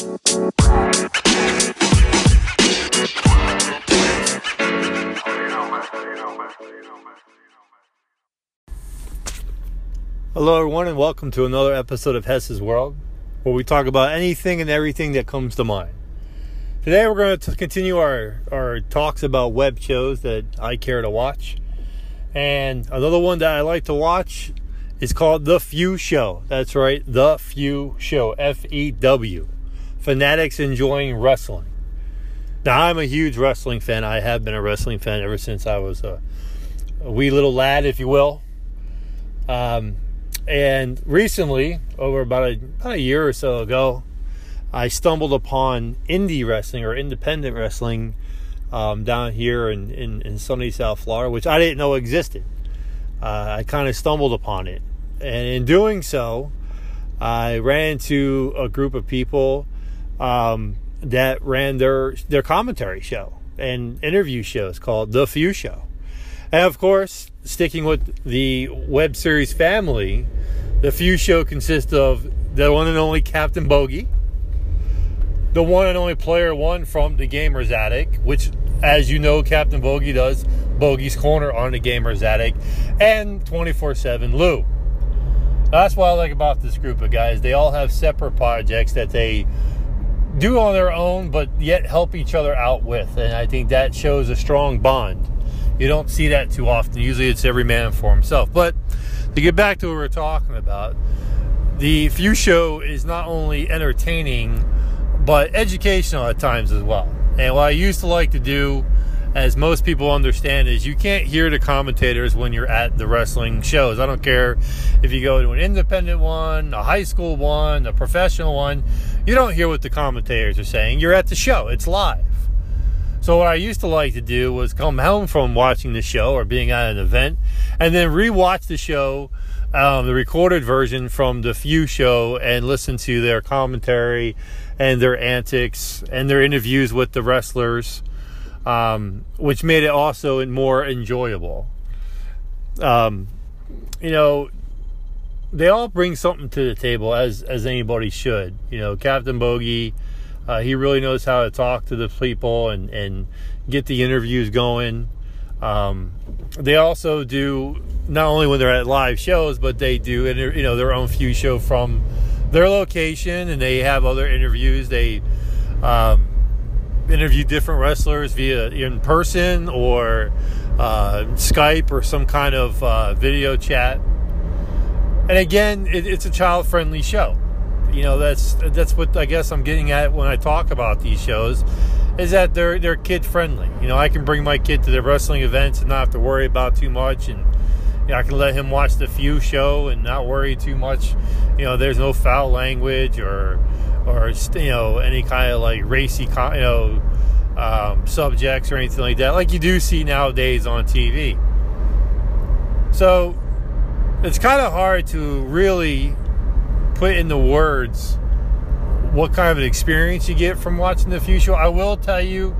Hello, everyone, and welcome to another episode of Hess's World, where we talk about anything and everything that comes to mind. Today, we're going to continue our, our talks about web shows that I care to watch. And another one that I like to watch is called The Few Show. That's right, The Few Show, F E W. Fanatics enjoying wrestling. Now, I'm a huge wrestling fan. I have been a wrestling fan ever since I was a, a wee little lad, if you will. Um, and recently, over about a, about a year or so ago, I stumbled upon indie wrestling or independent wrestling um, down here in, in, in, sunny South Florida, which I didn't know existed. Uh, I kind of stumbled upon it. And in doing so, I ran into a group of people um, that ran their, their commentary show and interview shows called The Few Show. And of course, sticking with the web series family, the Few Show consists of the one and only Captain Bogey, the one and only player one from the Gamers Attic, which, as you know, Captain Bogey does Bogey's Corner on the Gamers Attic, and 24 7 Lou. That's what I like about this group of guys. They all have separate projects that they do on their own, but yet help each other out with. And I think that shows a strong bond. You don't see that too often. Usually it's every man for himself. But to get back to what we are talking about, the Few Show is not only entertaining, but educational at times as well. And what I used to like to do, as most people understand, is you can't hear the commentators when you're at the wrestling shows. I don't care if you go to an independent one, a high school one, a professional one, you don't hear what the commentators are saying. You're at the show, it's live. So what I used to like to do was come home from watching the show or being at an event, and then rewatch the show, um, the recorded version from the Few show, and listen to their commentary and their antics and their interviews with the wrestlers, um, which made it also more enjoyable. Um, you know, they all bring something to the table as as anybody should. You know, Captain Bogey uh, he really knows how to talk to the people and, and get the interviews going. Um, they also do not only when they're at live shows, but they do you know their own few show from their location, and they have other interviews. They um, interview different wrestlers via in person or uh, Skype or some kind of uh, video chat. And again, it, it's a child friendly show you know that's that's what I guess I'm getting at when I talk about these shows is that they're they're kid friendly. You know, I can bring my kid to the wrestling events and not have to worry about too much, and you know, I can let him watch the few show and not worry too much. You know, there's no foul language or or you know any kind of like racy you know um, subjects or anything like that, like you do see nowadays on TV. So it's kind of hard to really put into words what kind of an experience you get from watching the Show. I will tell you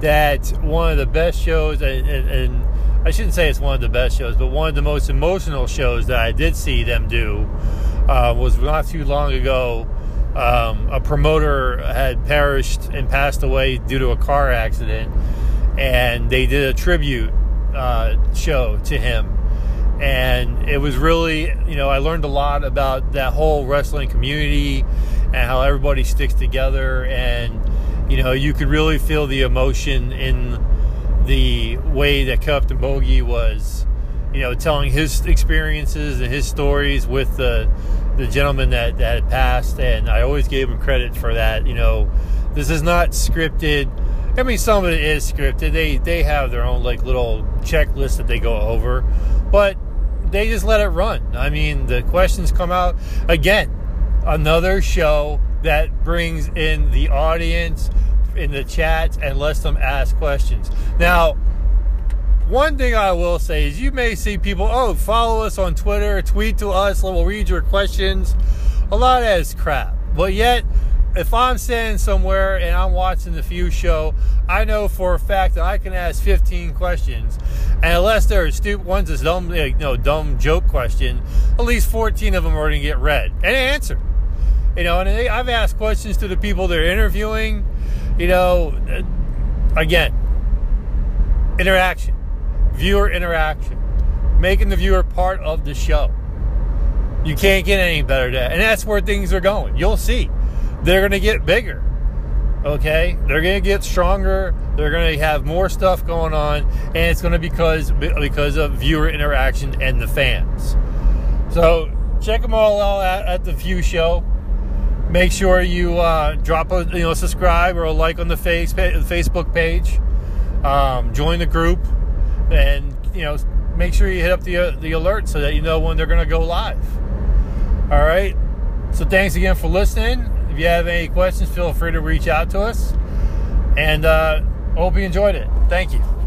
that one of the best shows, and, and, and, I shouldn't say it's one of the best shows, but one of the most emotional shows that I did see them do uh, was not too long ago. Um, a promoter had perished and passed away due to a car accident, and they did a tribute uh, show to him. And it was really you know i learned a lot about that whole wrestling community and how everybody sticks together. And you know you could really feel the emotion in the way that captain bogey was you know telling his experiences and his stories with the the gentleman that that had passed and i always gave him credit for that you know this is not scripted I mean, some of it is scripted. They they have their own like little checklist that they go over, but they just let it run. I mean, the questions come out again. Another show that brings in the audience in the chats and lets them ask questions. Now, one thing I will say is you may see people, oh, follow us on Twitter, tweet to us, we'll read your questions. A lot of that is crap. But yet, if I'm standing somewhere and I'm watching the Few show, I know for a fact that I can ask 15 questions, and unless they're stupid ones, a dumb, eh, you know, dumb joke question, at least 14 of them are going to get read and answered. You know, and I've asked questions to the people they're interviewing. You know, eh, again, interaction, viewer interaction, making the viewer part of the show. You can't get any better than that. And that's where things are going. You'll see. They're going to get bigger. Okay? They're going to get stronger. They're going to have more stuff going on. And it's going to be because, because of viewer interaction and the fans. So check them all out at, at the Few Show. Make sure you uh, drop a you know subscribe or a like on the face Facebook page. Um, join the group, and you know make sure you hit up the uh, the alert so that you know when they're going to go live. All right. So thanks again for listening. If you have any questions, feel free to reach out to us. And uh, hope you enjoyed it. Thank you.